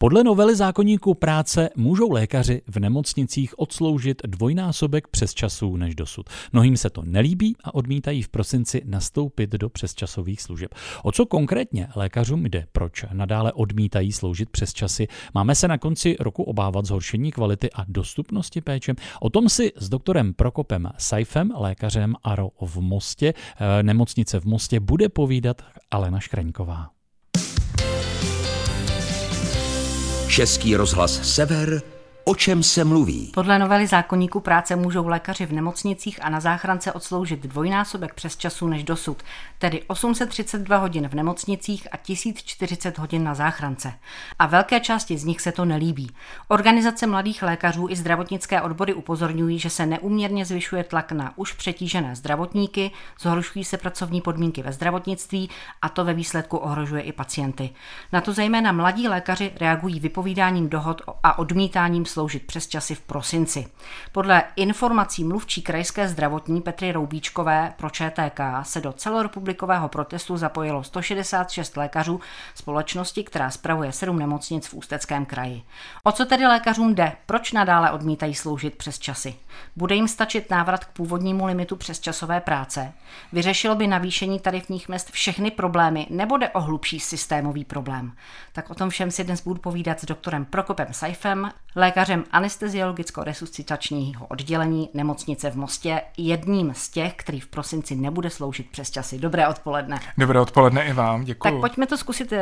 Podle novely zákonníku práce můžou lékaři v nemocnicích odsloužit dvojnásobek přes časů než dosud. Mnohým se to nelíbí a odmítají v prosinci nastoupit do přesčasových služeb. O co konkrétně lékařům jde? Proč nadále odmítají sloužit přes časy? Máme se na konci roku obávat zhoršení kvality a dostupnosti péče? O tom si s doktorem Prokopem Saifem, lékařem ARO v Mostě, eh, nemocnice v Mostě, bude povídat Alena Škraňková. Český rozhlas Sever O čem se mluví? Podle novely zákonníku práce můžou lékaři v nemocnicích a na záchrance odsloužit dvojnásobek přes času než dosud, tedy 832 hodin v nemocnicích a 1040 hodin na záchrance. A velké části z nich se to nelíbí. Organizace mladých lékařů i zdravotnické odbory upozorňují, že se neúměrně zvyšuje tlak na už přetížené zdravotníky, zhoršují se pracovní podmínky ve zdravotnictví a to ve výsledku ohrožuje i pacienty. Na to zejména mladí lékaři reagují vypovídáním dohod a odmítáním sloužit přes časy v prosinci. Podle informací mluvčí krajské zdravotní Petry Roubíčkové pro ČTK se do celorepublikového protestu zapojilo 166 lékařů společnosti, která spravuje sedm nemocnic v Ústeckém kraji. O co tedy lékařům jde? Proč nadále odmítají sloužit přes časy? Bude jim stačit návrat k původnímu limitu přes časové práce? Vyřešilo by navýšení tarifních mest všechny problémy nebo jde o hlubší systémový problém? Tak o tom všem si dnes budu povídat s doktorem Prokopem Saifem, lékařem lékařem anesteziologicko-resuscitačního oddělení nemocnice v Mostě, jedním z těch, který v prosinci nebude sloužit přes časy. Dobré odpoledne. Dobré odpoledne i vám, děkuji. Tak pojďme to zkusit uh,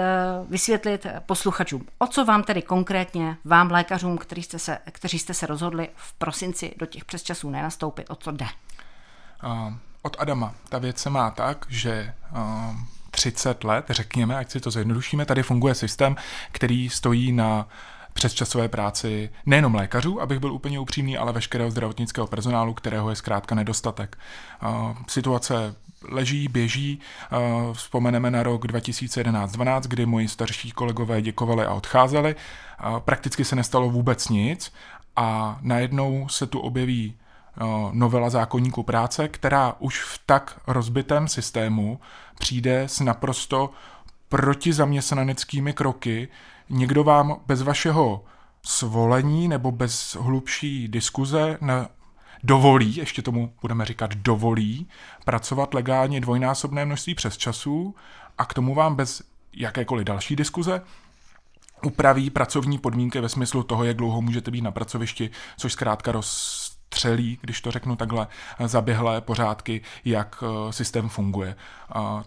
vysvětlit posluchačům. O co vám tedy konkrétně, vám lékařům, kteří jste se, kteří jste se rozhodli v prosinci do těch přesčasů nenastoupit, o co jde? Uh, od Adama. Ta věc se má tak, že uh, 30 let, řekněme, ať si to zjednodušíme, tady funguje systém, který stojí na přesčasové práci nejenom lékařů, abych byl úplně upřímný, ale veškerého zdravotnického personálu, kterého je zkrátka nedostatek. Situace leží, běží. Vzpomeneme na rok 2011-12, kdy moji starší kolegové děkovali a odcházeli. Prakticky se nestalo vůbec nic a najednou se tu objeví novela zákonníku práce, která už v tak rozbitém systému přijde s naprosto protizaměstnaneckými kroky, někdo vám bez vašeho svolení nebo bez hlubší diskuze na dovolí, ještě tomu budeme říkat dovolí, pracovat legálně dvojnásobné množství přes časů a k tomu vám bez jakékoliv další diskuze upraví pracovní podmínky ve smyslu toho, jak dlouho můžete být na pracovišti, což zkrátka roz střelí, když to řeknu takhle, zaběhlé pořádky, jak eh, systém funguje.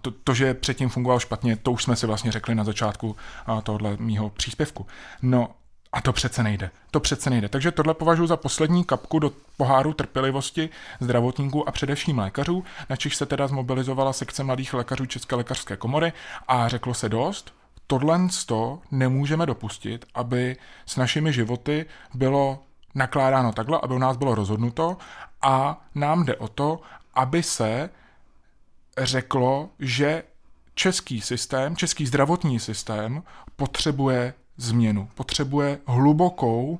To, to, že předtím fungoval špatně, to už jsme si vlastně řekli na začátku eh, tohle mýho příspěvku. No a to přece nejde. To přece nejde. Takže tohle považuji za poslední kapku do poháru trpělivosti zdravotníků a především lékařů, na čich se teda zmobilizovala sekce mladých lékařů České lékařské komory a řeklo se dost, tohle to nemůžeme dopustit, aby s našimi životy bylo nakládáno takhle, aby u nás bylo rozhodnuto a nám jde o to, aby se řeklo, že český systém, český zdravotní systém potřebuje změnu, potřebuje hlubokou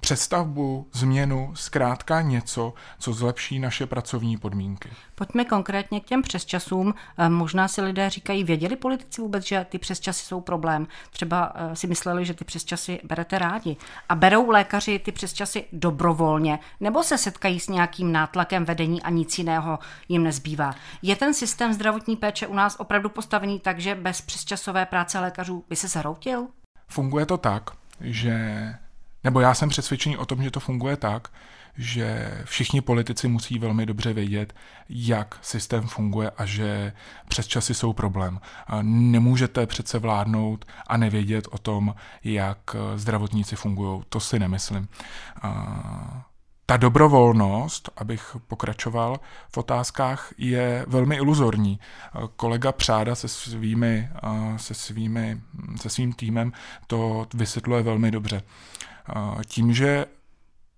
přestavbu, změnu, zkrátka něco, co zlepší naše pracovní podmínky. Pojďme konkrétně k těm přesčasům. Eh, možná si lidé říkají, věděli politici vůbec, že ty přesčasy jsou problém. Třeba eh, si mysleli, že ty přesčasy berete rádi. A berou lékaři ty přesčasy dobrovolně, nebo se setkají s nějakým nátlakem vedení a nic jiného jim nezbývá. Je ten systém zdravotní péče u nás opravdu postavený tak, že bez přesčasové práce lékařů by se zhroutil? Funguje to tak, že nebo já jsem přesvědčený o tom, že to funguje tak, že všichni politici musí velmi dobře vědět, jak systém funguje a že přes časy jsou problém. Nemůžete přece vládnout a nevědět o tom, jak zdravotníci fungují. To si nemyslím. Ta dobrovolnost, abych pokračoval v otázkách, je velmi iluzorní. Kolega Přáda se svými, se svými, se svým týmem to vysvětluje velmi dobře. Tím, že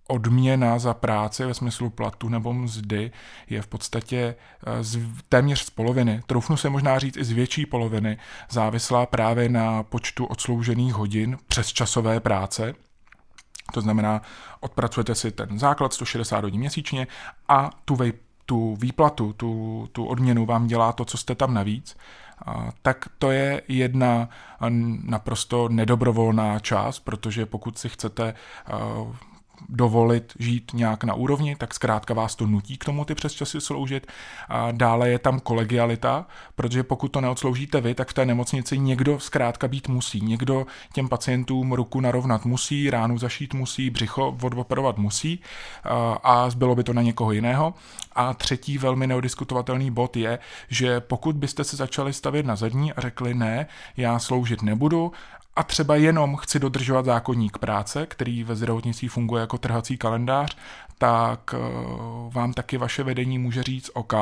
odměna za práci ve smyslu platu nebo mzdy je v podstatě e, z, téměř z poloviny, troufnu se možná říct i z větší poloviny, závislá právě na počtu odsloužených hodin přes časové práce. To znamená, odpracujete si ten základ 160 hodin měsíčně a tu, vej, tu výplatu, tu, tu odměnu vám dělá to, co jste tam navíc, tak to je jedna naprosto nedobrovolná část, protože pokud si chcete dovolit žít nějak na úrovni, tak zkrátka vás to nutí k tomu ty přesčasy sloužit. A dále je tam kolegialita, protože pokud to neodsloužíte vy, tak v té nemocnici někdo zkrátka být musí. Někdo těm pacientům ruku narovnat musí, ránu zašít musí, břicho odoperovat musí a zbylo by to na někoho jiného. A třetí velmi neodiskutovatelný bod je, že pokud byste se začali stavět na zadní a řekli ne, já sloužit nebudu a třeba jenom chci dodržovat zákonník práce, který ve zdravotnictví funguje jako trhací kalendář, tak eh, vám taky vaše vedení může říct OK,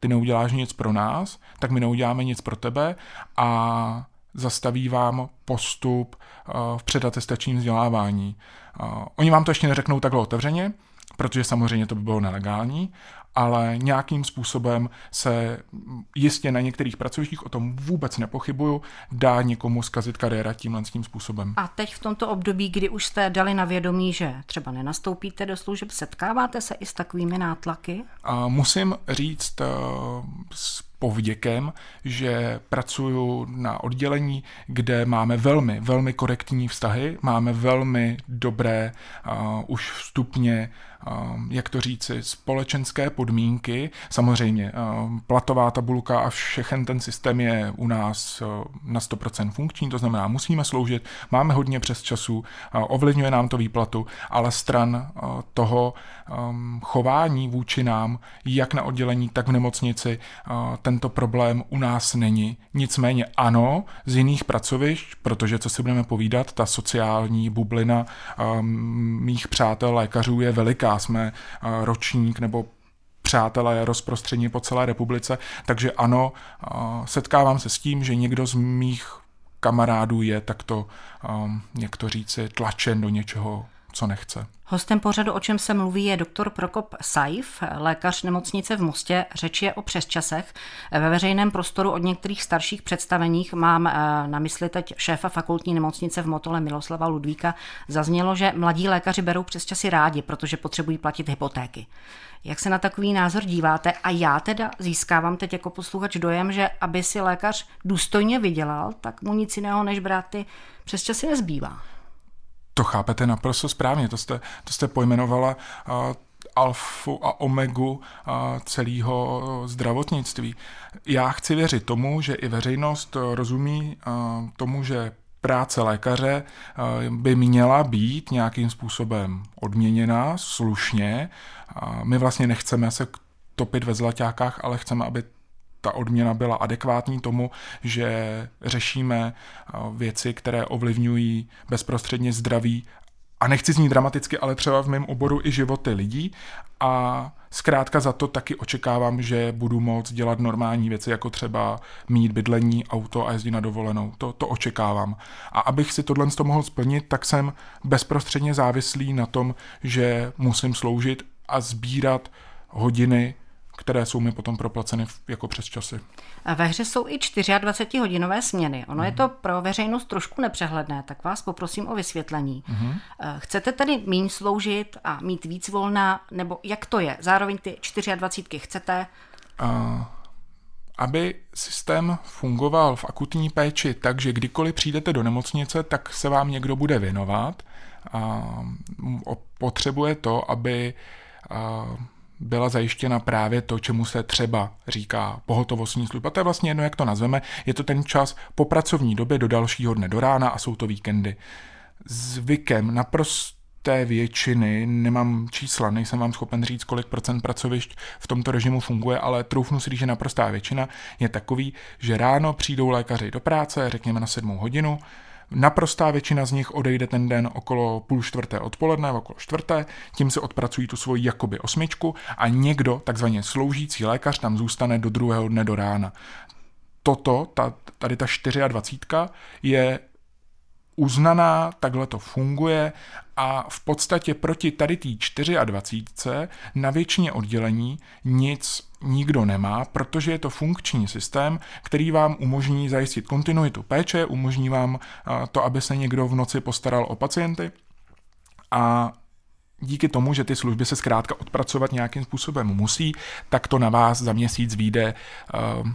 ty neuděláš nic pro nás, tak my neuděláme nic pro tebe a zastaví vám postup eh, v předatestačním vzdělávání. Eh, oni vám to ještě neřeknou takhle otevřeně, protože samozřejmě to by bylo nelegální, ale nějakým způsobem se jistě na některých pracovištích, o tom vůbec nepochybuju, dá někomu zkazit kariéra tímhle tím způsobem. A teď v tomto období, kdy už jste dali na vědomí, že třeba nenastoupíte do služeb, setkáváte se i s takovými nátlaky? A musím říct uh, s povděkem, že pracuju na oddělení, kde máme velmi, velmi korektní vztahy, máme velmi dobré uh, už vstupně Um, jak to říci, společenské podmínky. Samozřejmě um, platová tabulka a všechen ten systém je u nás uh, na 100% funkční, to znamená, musíme sloužit, máme hodně přes času, uh, ovlivňuje nám to výplatu, ale stran uh, toho um, chování vůči nám, jak na oddělení, tak v nemocnici, tento problém u nás není. Nicméně ano, z jiných pracovišť, protože co si budeme povídat, ta sociální bublina mých přátel lékařů je veliká jsme eh, ročník nebo přátelé rozprostření po celé republice, takže ano, eh, setkávám se s tím, že někdo z mých kamarádů je takto, eh, jak to říci, tlačen do něčeho, co nechce. Hostem pořadu, o čem se mluví, je doktor Prokop Saif, lékař nemocnice v Mostě. Řeč je o přesčasech. Ve veřejném prostoru od některých starších představeních mám eh, na mysli teď šéfa fakultní nemocnice v Motole Miloslava Ludvíka. Zaznělo, že mladí lékaři berou přesčasy rádi, protože potřebují platit hypotéky. Jak se na takový názor díváte? A já teda získávám teď jako posluchač dojem, že aby si lékař důstojně vydělal, tak mu nic jiného než brát ty přesčasy nezbývá. To chápete naprosto správně, to jste, to jste pojmenovala uh, alfu a omegu uh, celého zdravotnictví. Já chci věřit tomu, že i veřejnost rozumí tomu, že práce lékaře by měla být nějakým způsobem odměněna slušně. My vlastně nechceme se topit ve zlaťákách, ale chceme, aby ta odměna byla adekvátní tomu, že řešíme eh, věci, které ovlivňují bezprostředně zdraví a nechci znít dramaticky, ale třeba v mém oboru i životy lidí a zkrátka za to taky očekávám, že budu moct dělat normální věci, jako třeba mít bydlení, auto a jezdit na dovolenou. To, to očekávám. A abych si tohle to mohl splnit, tak jsem bezprostředně závislý na tom, že musím sloužit a sbírat hodiny které jsou mi potom proplaceny jako přes časy. Ve hře jsou i 24-hodinové směny. Ono mm. je to pro veřejnost trošku nepřehledné, tak vás poprosím o vysvětlení. Mm. Chcete tedy méně sloužit a mít víc volna, nebo jak to je? Zároveň ty 24 chcete? Uh, aby systém fungoval v akutní péči tak, že kdykoliv přijdete do nemocnice, tak se vám někdo bude věnovat. Uh, potřebuje to, aby uh, byla zajištěna právě to, čemu se třeba říká pohotovostní služba. To je vlastně jedno, jak to nazveme. Je to ten čas po pracovní době do dalšího dne do rána a jsou to víkendy. Zvykem naprosté většiny, nemám čísla, nejsem vám schopen říct, kolik procent pracovišť v tomto režimu funguje, ale troufnu si říct, že naprostá většina je takový, že ráno přijdou lékaři do práce, řekněme na sedmou hodinu, Naprostá většina z nich odejde ten den okolo půl čtvrté odpoledne, okolo čtvrté, tím se odpracují tu svoji jakoby osmičku a někdo, takzvaně sloužící lékař, tam zůstane do druhého dne do rána. Toto, ta, tady ta 24 je uznaná, takhle to funguje a v podstatě proti tady té 24 na většině oddělení nic nikdo nemá, protože je to funkční systém, který vám umožní zajistit kontinuitu péče, umožní vám to, aby se někdo v noci postaral o pacienty. A díky tomu, že ty služby se zkrátka odpracovat nějakým způsobem musí, tak to na vás za měsíc vyjde uh,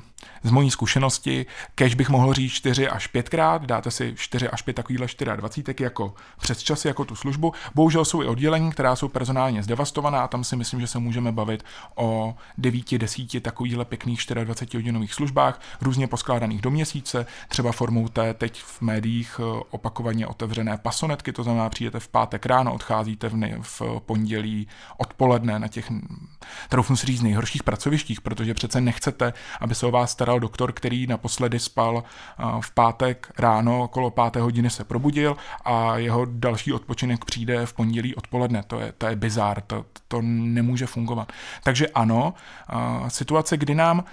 z mojí zkušenosti, kež bych mohl říct 4 až 5 krát, dáte si 4 až 5 takovýhle 24 jako přes časy, jako tu službu. Bohužel jsou i oddělení, která jsou personálně zdevastovaná a tam si myslím, že se můžeme bavit o 9, 10 takovýchhle pěkných 24 hodinových službách, různě poskládaných do měsíce, třeba formou té teď v médiích eh, opakovaně otevřené pasonetky, to znamená, přijdete v pátek ráno, odcházíte v, ne, v pondělí odpoledne na těch, troufnu si říct, nejhorších pracovištích, protože přece nechcete, aby se o vás staral doktor, který naposledy spal v pátek ráno, okolo páté hodiny se probudil a jeho další odpočinek přijde v pondělí odpoledne. To je, to je bizár, to, to nemůže fungovat. Takže ano, situace, kdy nám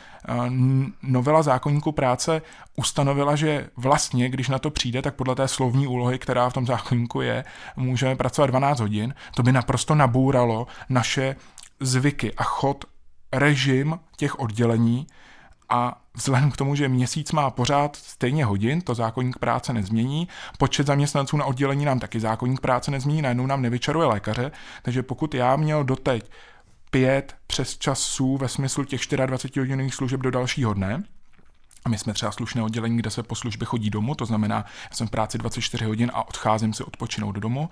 novela zákonníku práce ustanovila, že vlastně, když na to přijde, tak podle té slovní úlohy, která v tom zákonníku je, můžeme pracovat 12 hodin, to by naprosto nabůralo naše zvyky a chod režim těch oddělení a vzhledem k tomu, že měsíc má pořád stejně hodin, to zákonník práce nezmění, počet zaměstnanců na oddělení nám taky zákonník práce nezmění, najednou nám nevyčaruje lékaře, takže pokud já měl doteď pět přes časů ve smyslu těch 24 hodinových služeb do dalšího dne, a my jsme třeba slušné oddělení, kde se po službě chodí domů, to znamená, já jsem v práci 24 hodin a odcházím si odpočinout do domu,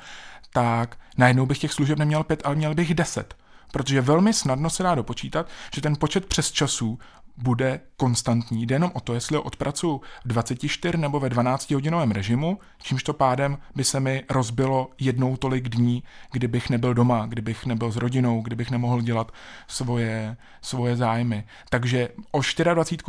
tak najednou bych těch služeb neměl pět, ale měl bych deset. Protože velmi snadno se dá dopočítat, že ten počet přes časů bude konstantní. Jde jenom o to, jestli ho odpracuju v 24 nebo ve 12 hodinovém režimu, čímž to pádem by se mi rozbilo jednou tolik dní, kdybych nebyl doma, kdybych nebyl s rodinou, kdybych nemohl dělat svoje, svoje zájmy. Takže o 24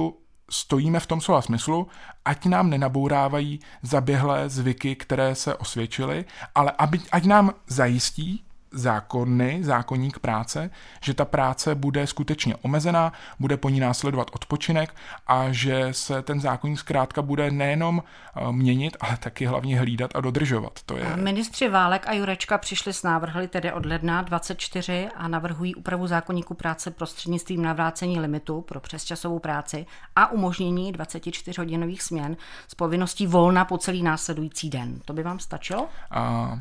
stojíme v tom slova smyslu, ať nám nenabourávají zaběhlé zvyky, které se osvědčily, ale aby, ať nám zajistí, zákony, zákonník práce, že ta práce bude skutečně omezená, bude po ní následovat odpočinek a že se ten zákonník zkrátka bude nejenom eh, měnit, ale taky hlavně hlídat a dodržovat. To je... Ministři Válek a Jurečka přišli s návrhy tedy od ledna 24 a navrhují úpravu zákonníku práce prostřednictvím navrácení limitu pro přesčasovou práci a umožnění 24-hodinových směn s povinností volna po celý následující den. To by vám stačilo? A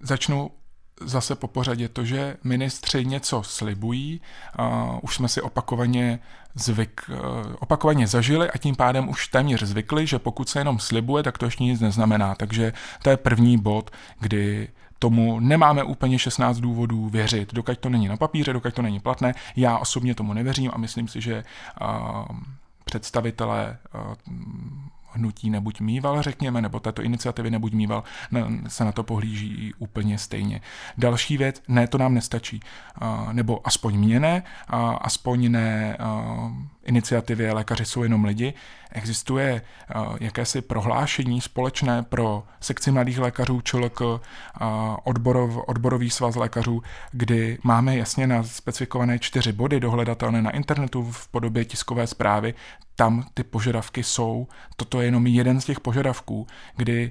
začnu zase po pořadě to, že ministři něco slibují, uh, už jsme si opakovaně zvyk, uh, opakovaně zažili a tím pádem už téměř zvykli, že pokud se jenom slibuje, tak to ještě nic neznamená. Takže to je první bod, kdy tomu nemáme úplně 16 důvodů věřit, dokud to není na papíře, dokud to není platné. Já osobně tomu nevěřím a myslím si, že uh, představitelé uh, hnutí nebuď mýval, řekněme, nebo této iniciativy nebuď mýval, se na to pohlíží úplně stejně. Další věc, ne, to nám nestačí. Nebo aspoň mě ne, aspoň ne iniciativě Lékaři jsou jenom lidi, existuje jakési prohlášení společné pro sekci mladých lékařů, ČLK, odborov, odborový svaz lékařů, kdy máme jasně na specifikované čtyři body dohledatelné na internetu v podobě tiskové zprávy, tam ty požadavky jsou. Toto je jenom jeden z těch požadavků, kdy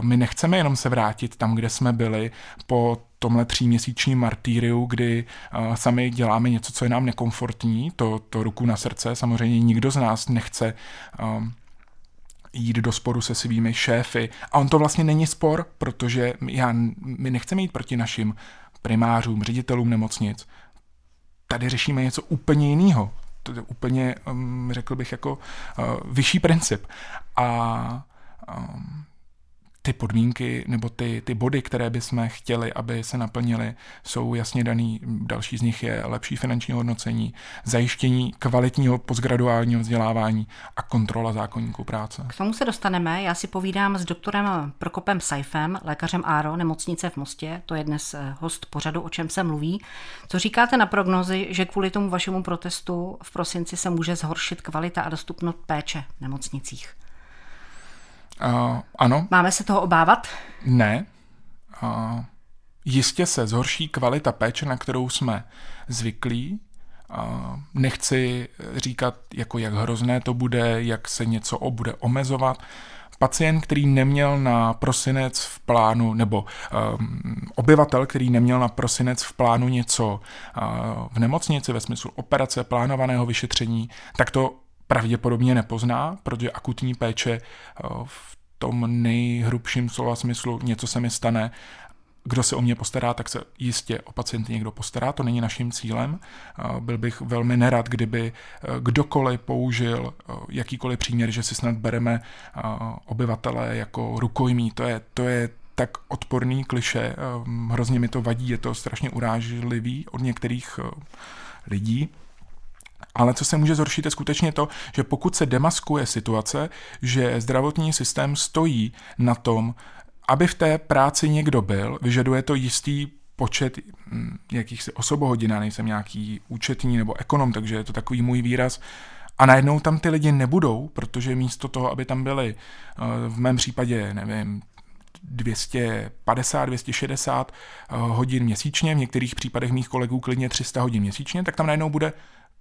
my nechceme jenom se vrátit tam, kde jsme byli. Po tomhle tříměsíčním martýriu, kdy sami děláme něco, co je nám nekomfortní, to, to ruku na srdce, samozřejmě nikdo z nás nechce jít do sporu se svými šéfy. A on to vlastně není spor, protože já, my nechceme jít proti našim primářům, ředitelům nemocnic. Tady řešíme něco úplně jiného. To je úplně, um, řekl bych, jako uh, vyšší princip. A um, ty podmínky nebo ty, ty body, které bychom chtěli, aby se naplnily, jsou jasně daný. Další z nich je lepší finanční hodnocení, zajištění kvalitního postgraduálního vzdělávání a kontrola zákonníků práce. K tomu se dostaneme. Já si povídám s doktorem Prokopem Saifem, lékařem ARO, nemocnice v Mostě. To je dnes eh, host pořadu, o čem se mluví. Co říkáte na prognozi, že kvůli tomu vašemu protestu v prosinci se může zhoršit kvalita a dostupnost péče v nemocnicích? Uh, ano. Máme se toho obávat? Ne. Uh, jistě se zhorší kvalita péče, na kterou jsme zvyklí. Uh, nechci říkat, jako jak hrozné to bude, jak se něco bude omezovat. Pacient, který neměl na prosinec v plánu, nebo um, obyvatel, který neměl na prosinec v plánu něco uh, v nemocnici ve smyslu operace, plánovaného vyšetření, tak to pravděpodobně nepozná, protože akutní péče eh, v tom nejhrubším slova smyslu něco se mi stane, kdo se o mě postará, tak se jistě o pacienty někdo postará, to není naším cílem. Byl bych velmi nerad, kdyby kdokoliv použil jakýkoliv příměr, že si snad bereme obyvatele jako rukojmí. To je, to je tak odporný kliše, hrozně mi to vadí, je to strašně urážlivý od některých lidí. Ale co se může zhoršit, je skutečně to, že pokud se demaskuje situace, že zdravotní systém stojí na tom, aby v té práci někdo byl, vyžaduje to jistý počet hm, jakýchsi osobohodin, já nejsem nějaký účetní nebo ekonom, takže je to takový můj výraz, a najednou tam ty lidi nebudou, protože místo toho, aby tam byli eh, v mém případě, nevím, 250, 260 eh, hodin měsíčně, v některých případech mých kolegů klidně 300 hodin měsíčně, tak tam najednou bude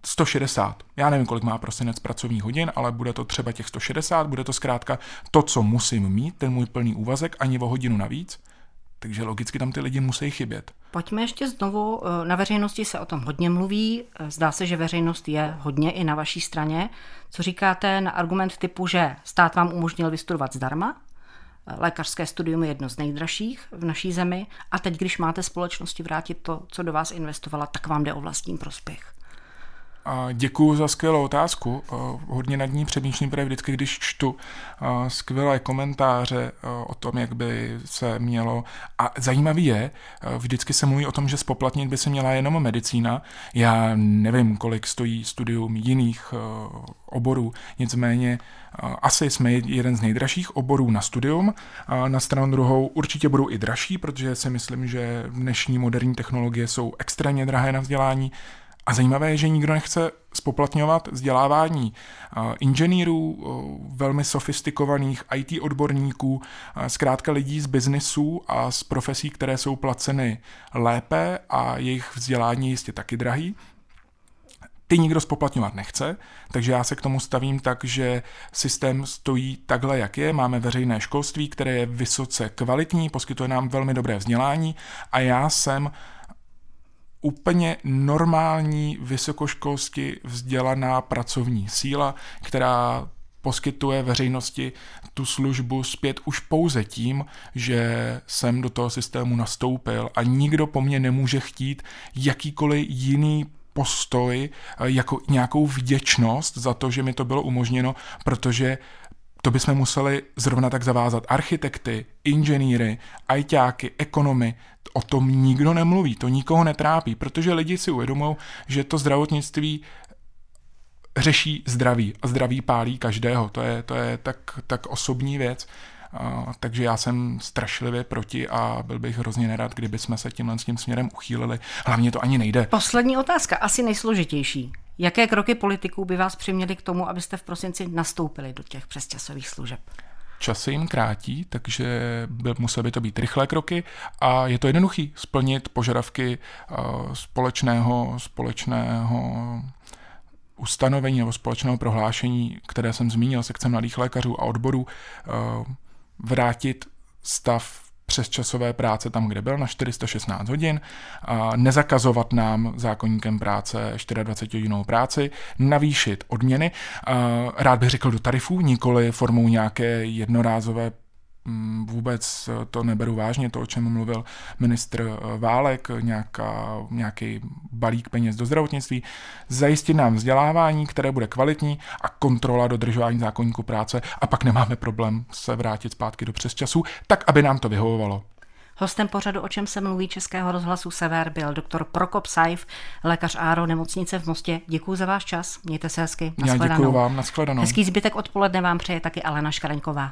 160. Já nevím, kolik má prosinec pracovních hodin, ale bude to třeba těch 160, bude to zkrátka to, co musím mít, ten můj plný úvazek, ani o hodinu navíc. Takže logicky tam ty lidi musí chybět. Pojďme ještě znovu, eh, na veřejnosti se o tom hodně mluví, eh, zdá se, že veřejnost je hodně i na vaší straně. Co říkáte na argument typu, že stát vám umožnil vystudovat zdarma, eh, lékařské studium je jedno z nejdražších v naší zemi a teď, když máte společnosti vrátit to, co do vás investovala, tak vám jde o vlastní prospěch. Děkuji za skvělou otázku. Hodně nad ní přemýšlím, protože vždycky, když čtu skvělé komentáře o tom, jak by se mělo. A zajímavý je, vždycky se mluví o tom, že spoplatnit by se měla jenom medicína. Já nevím, kolik stojí studium jiných oborů, nicméně asi jsme jeden z nejdražších oborů na studium. Na stranu druhou určitě budou i dražší, protože si myslím, že dnešní moderní technologie jsou extrémně drahé na vzdělání. A zajímavé je, že nikdo nechce spoplatňovat vzdělávání inženýrů, velmi sofistikovaných IT odborníků, zkrátka lidí z biznisu a z profesí, které jsou placeny lépe a jejich vzdělání jistě taky drahý. Ty nikdo spoplatňovat nechce, takže já se k tomu stavím tak, že systém stojí takhle, jak je. Máme veřejné školství, které je vysoce kvalitní, poskytuje nám velmi dobré vzdělání a já jsem úplně normální vysokoškolsky vzdělaná pracovní síla, která poskytuje veřejnosti tu službu zpět už pouze tím, že jsem do toho systému nastoupil a nikdo po mně nemůže chtít jakýkoliv jiný postoj jako nějakou vděčnost za to, že mi to bylo umožněno, protože to bychom museli zrovna tak zavázat architekty, inženýry, ajťáky, ekonomy. O tom nikdo nemluví, to nikoho netrápí, protože lidi si uvědomují, že to zdravotnictví řeší zdraví a zdraví pálí každého. To je, to je tak, tak osobní věc. Takže já jsem strašlivě proti a byl bych hrozně nerad, kdyby jsme se tímhle s tím směrem uchýlili. Hlavně to ani nejde. Poslední otázka, asi nejsložitější. Jaké kroky politiků by vás přiměly k tomu, abyste v prosinci nastoupili do těch přesčasových služeb? Čas se jim krátí, takže by, musely by to být rychlé kroky a je to jednoduchý splnit požadavky uh, společného, společného ustanovení nebo společného prohlášení, které jsem zmínil, sekce mladých lékařů a odborů, uh, vrátit stav přes časové práce tam, kde byl, na 416 hodin, a nezakazovat nám zákonníkem práce 24 hodinovou práci, navýšit odměny, rád bych řekl do tarifů, nikoli formou nějaké jednorázové vůbec to neberu vážně, to, o čem mluvil ministr eh, Válek, nějaká, nějaký balík peněz do zdravotnictví, zajistit nám vzdělávání, které bude kvalitní a kontrola dodržování zákonníku práce a pak nemáme problém se vrátit zpátky do přesčasů, tak aby nám to vyhovovalo. Hostem pořadu, o čem se mluví Českého rozhlasu Sever, byl doktor Prokop Saif, lékař Áro nemocnice v Mostě. Děkuji za váš čas, mějte se hezky. Já děkuji vám, nashledanou. Hezký zbytek odpoledne vám přeje taky Alena Škareňková.